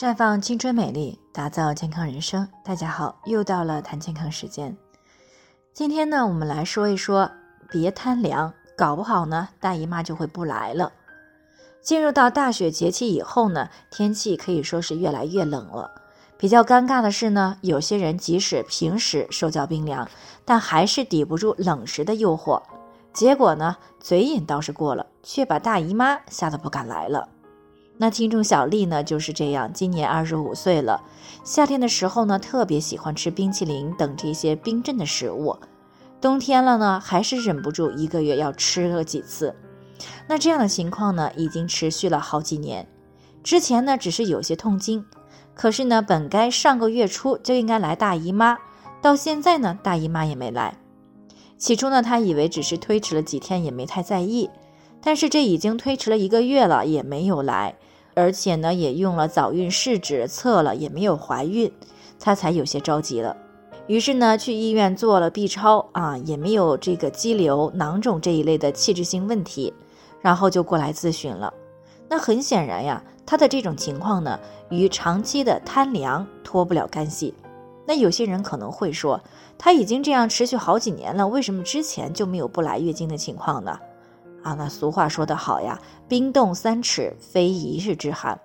绽放青春美丽，打造健康人生。大家好，又到了谈健康时间。今天呢，我们来说一说，别贪凉，搞不好呢，大姨妈就会不来了。进入到大雪节气以后呢，天气可以说是越来越冷了。比较尴尬的是呢，有些人即使平时手脚冰凉，但还是抵不住冷食的诱惑，结果呢，嘴瘾倒是过了，却把大姨妈吓得不敢来了。那听众小丽呢就是这样，今年二十五岁了，夏天的时候呢特别喜欢吃冰淇淋等这些冰镇的食物，冬天了呢还是忍不住一个月要吃个几次。那这样的情况呢已经持续了好几年，之前呢只是有些痛经，可是呢本该上个月初就应该来大姨妈，到现在呢大姨妈也没来。起初呢她以为只是推迟了几天，也没太在意，但是这已经推迟了一个月了，也没有来。而且呢，也用了早孕试纸测了，也没有怀孕，她才有些着急了。于是呢，去医院做了 B 超啊，也没有这个肌瘤、囊肿这一类的器质性问题，然后就过来咨询了。那很显然呀，她的这种情况呢，与长期的贪凉脱不了干系。那有些人可能会说，她已经这样持续好几年了，为什么之前就没有不来月经的情况呢？啊，那俗话说得好呀，冰冻三尺非一日之寒。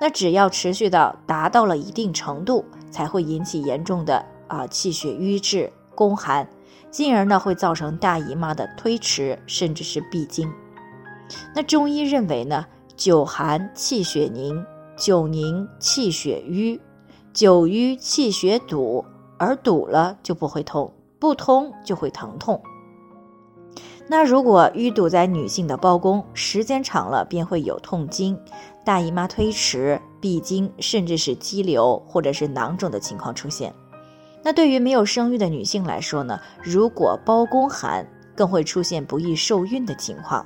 那只要持续到达到了一定程度，才会引起严重的啊气血瘀滞、宫寒，进而呢会造成大姨妈的推迟，甚至是闭经。那中医认为呢，久寒气血凝，久凝气血瘀，久瘀气血堵，而堵了就不会痛，不通就会疼痛。那如果淤堵在女性的包宫，时间长了便会有痛经、大姨妈推迟、闭经，甚至是肌瘤或者是囊肿的情况出现。那对于没有生育的女性来说呢，如果包宫寒，更会出现不易受孕的情况。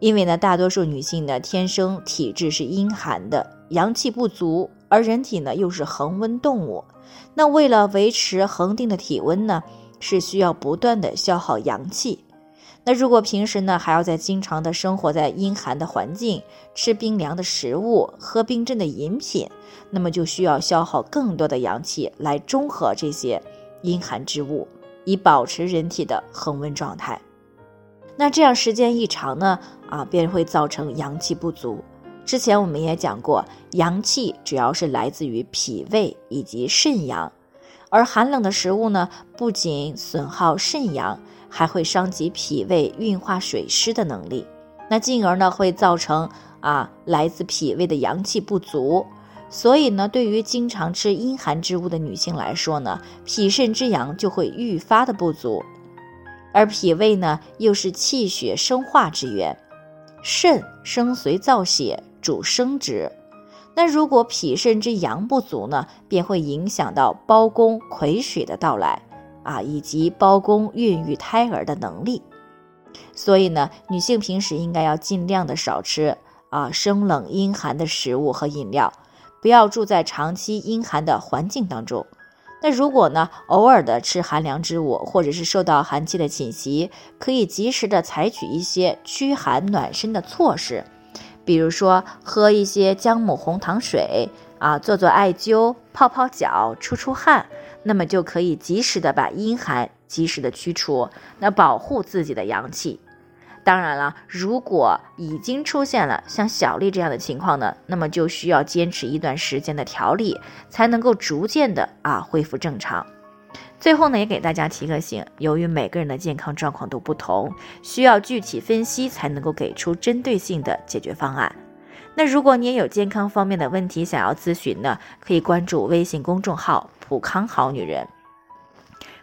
因为呢，大多数女性呢天生体质是阴寒的，阳气不足，而人体呢又是恒温动物，那为了维持恒定的体温呢，是需要不断的消耗阳气。那如果平时呢，还要在经常的生活在阴寒的环境，吃冰凉的食物，喝冰镇的饮品，那么就需要消耗更多的阳气来中和这些阴寒之物，以保持人体的恒温状态。那这样时间一长呢，啊，便会造成阳气不足。之前我们也讲过，阳气主要是来自于脾胃以及肾阳，而寒冷的食物呢，不仅损耗肾阳。还会伤及脾胃运化水湿的能力，那进而呢会造成啊来自脾胃的阳气不足，所以呢对于经常吃阴寒之物的女性来说呢，脾肾之阳就会愈发的不足，而脾胃呢又是气血生化之源，肾生髓造血主生殖，那如果脾肾之阳不足呢，便会影响到包宫癸水的到来。啊，以及包宫孕育胎儿的能力，所以呢，女性平时应该要尽量的少吃啊生冷阴寒的食物和饮料，不要住在长期阴寒的环境当中。那如果呢，偶尔的吃寒凉之物，或者是受到寒气的侵袭，可以及时的采取一些驱寒暖身的措施，比如说喝一些姜母红糖水啊，做做艾灸，泡泡脚，出出汗。那么就可以及时的把阴寒及时的驱除，那保护自己的阳气。当然了，如果已经出现了像小丽这样的情况呢，那么就需要坚持一段时间的调理，才能够逐渐的啊恢复正常。最后呢，也给大家提个醒，由于每个人的健康状况都不同，需要具体分析才能够给出针对性的解决方案。那如果你也有健康方面的问题想要咨询呢，可以关注微信公众号“普康好女人”，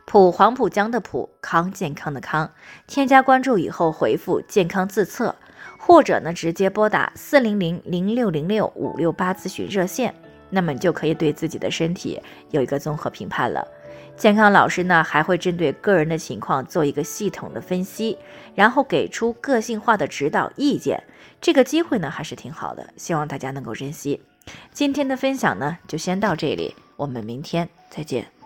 普黄浦江的普康健康的康，添加关注以后回复“健康自测”，或者呢直接拨打四零零零六零六五六八咨询热线，那么你就可以对自己的身体有一个综合评判了。健康老师呢还会针对个人的情况做一个系统的分析，然后给出个性化的指导意见。这个机会呢还是挺好的，希望大家能够珍惜。今天的分享呢就先到这里，我们明天再见。